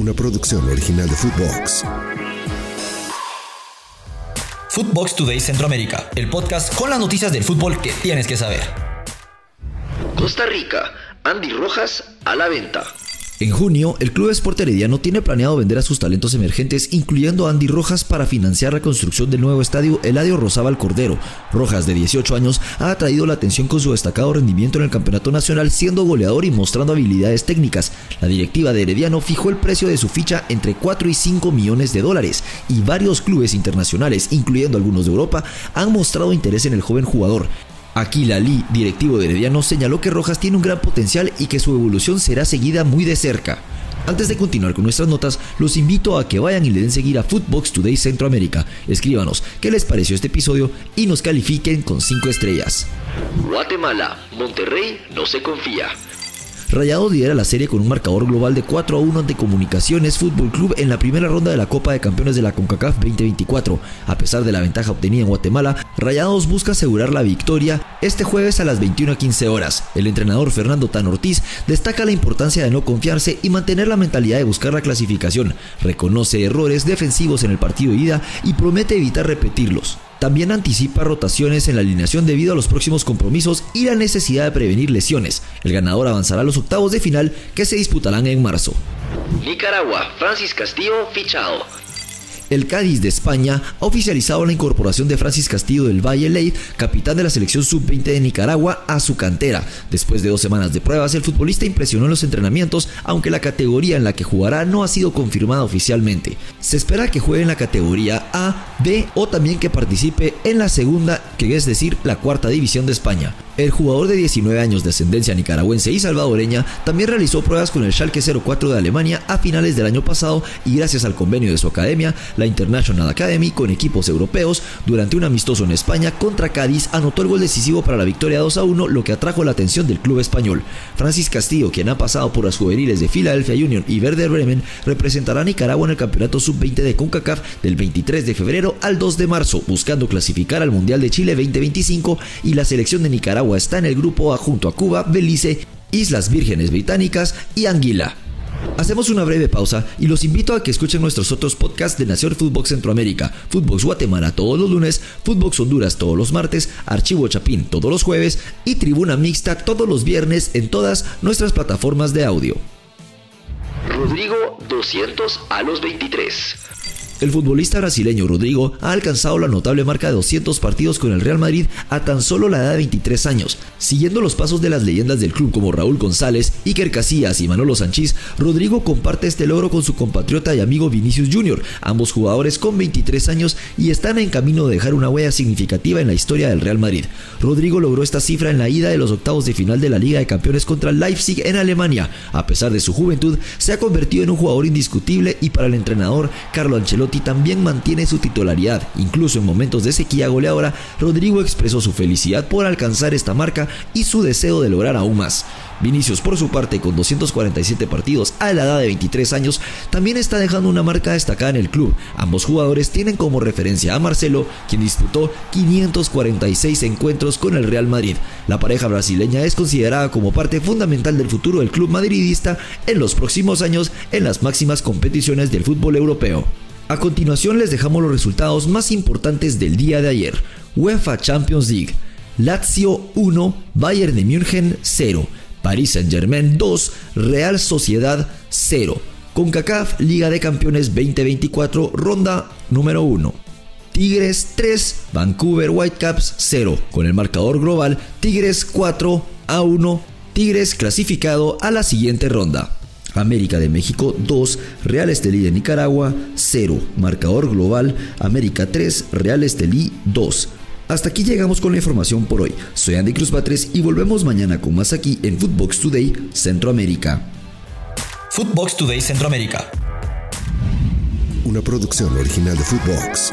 una producción original de Footbox. Footbox Today Centroamérica, el podcast con las noticias del fútbol que tienes que saber. Costa Rica, Andy Rojas a la venta. En junio, el Club Sport Herediano tiene planeado vender a sus talentos emergentes, incluyendo a Andy Rojas, para financiar la construcción del nuevo estadio Eladio Rosábal Cordero. Rojas, de 18 años, ha atraído la atención con su destacado rendimiento en el Campeonato Nacional, siendo goleador y mostrando habilidades técnicas. La directiva de Herediano fijó el precio de su ficha entre 4 y 5 millones de dólares, y varios clubes internacionales, incluyendo algunos de Europa, han mostrado interés en el joven jugador. Aquila Lee, directivo de Herediano, señaló que Rojas tiene un gran potencial y que su evolución será seguida muy de cerca. Antes de continuar con nuestras notas, los invito a que vayan y le den seguir a Footbox Today Centroamérica. Escríbanos qué les pareció este episodio y nos califiquen con 5 estrellas. Guatemala, Monterrey no se confía. Rayados lidera la serie con un marcador global de 4 a 1 ante Comunicaciones Fútbol Club en la primera ronda de la Copa de Campeones de la CONCACAF 2024. A pesar de la ventaja obtenida en Guatemala, Rayados busca asegurar la victoria este jueves a las 21 a 15 horas. El entrenador Fernando Tan Ortiz destaca la importancia de no confiarse y mantener la mentalidad de buscar la clasificación. Reconoce errores defensivos en el partido de ida y promete evitar repetirlos. También anticipa rotaciones en la alineación debido a los próximos compromisos y la necesidad de prevenir lesiones. El ganador avanzará a los octavos de final que se disputarán en marzo. Nicaragua, Francis Castillo fichado. El Cádiz de España ha oficializado la incorporación de Francis Castillo del Valle Leid, capitán de la selección sub-20 de Nicaragua, a su cantera. Después de dos semanas de pruebas, el futbolista impresionó en los entrenamientos, aunque la categoría en la que jugará no ha sido confirmada oficialmente. Se espera que juegue en la categoría A, B o también que participe en la segunda, que es decir, la cuarta división de España. El jugador de 19 años de ascendencia nicaragüense y salvadoreña también realizó pruebas con el Schalke 04 de Alemania a finales del año pasado y gracias al convenio de su academia, la International Academy, con equipos europeos, durante un amistoso en España contra Cádiz anotó el gol decisivo para la victoria 2 a 1, lo que atrajo la atención del club español. Francis Castillo, quien ha pasado por las juveniles de Philadelphia Union y Werder Bremen, representará a Nicaragua en el campeonato sub-20 de CONCACAF del 23 de febrero al 2 de marzo, buscando clasificar al Mundial de Chile 2025 y la selección de Nicaragua está en el grupo A junto a Cuba, Belice, Islas Vírgenes Británicas y Anguila. Hacemos una breve pausa y los invito a que escuchen nuestros otros podcasts de Nación Fútbol Centroamérica, Fútbol Guatemala todos los lunes, Fútbol Honduras todos los martes, Archivo Chapín todos los jueves y Tribuna Mixta todos los viernes en todas nuestras plataformas de audio. Rodrigo 200 a los 23. El futbolista brasileño Rodrigo ha alcanzado la notable marca de 200 partidos con el Real Madrid a tan solo la edad de 23 años. Siguiendo los pasos de las leyendas del club como Raúl González, Iker Casillas y Manolo Sanchís, Rodrigo comparte este logro con su compatriota y amigo Vinicius Jr., ambos jugadores con 23 años y están en camino de dejar una huella significativa en la historia del Real Madrid. Rodrigo logró esta cifra en la ida de los octavos de final de la Liga de Campeones contra Leipzig en Alemania. A pesar de su juventud, se ha convertido en un jugador indiscutible y para el entrenador Carlo Ancelotti también mantiene su titularidad. Incluso en momentos de sequía goleadora, Rodrigo expresó su felicidad por alcanzar esta marca y su deseo de lograr aún más. Vinicius, por su parte, con 247 partidos a la edad de 23 años, también está dejando una marca destacada en el club. Ambos jugadores tienen como referencia a Marcelo, quien disputó 546 encuentros con el Real Madrid. La pareja brasileña es considerada como parte fundamental del futuro del club madridista en los próximos años en las máximas competiciones del fútbol europeo. A continuación les dejamos los resultados más importantes del día de ayer. UEFA Champions League. Lazio 1, Bayern de München 0, Paris Saint-Germain 2, Real Sociedad 0. CONCACAF Liga de Campeones 2024, ronda número 1. Tigres 3, Vancouver Whitecaps 0. Con el marcador global, Tigres 4 a 1. Tigres clasificado a la siguiente ronda. América de México 2, Real Estelí de Nicaragua 0, marcador global América 3, Real Estelí 2. Hasta aquí llegamos con la información por hoy. Soy Andy Cruz Batres y volvemos mañana con más aquí en Footbox Today Centroamérica. Footbox Today Centroamérica. Una producción original de Footbox.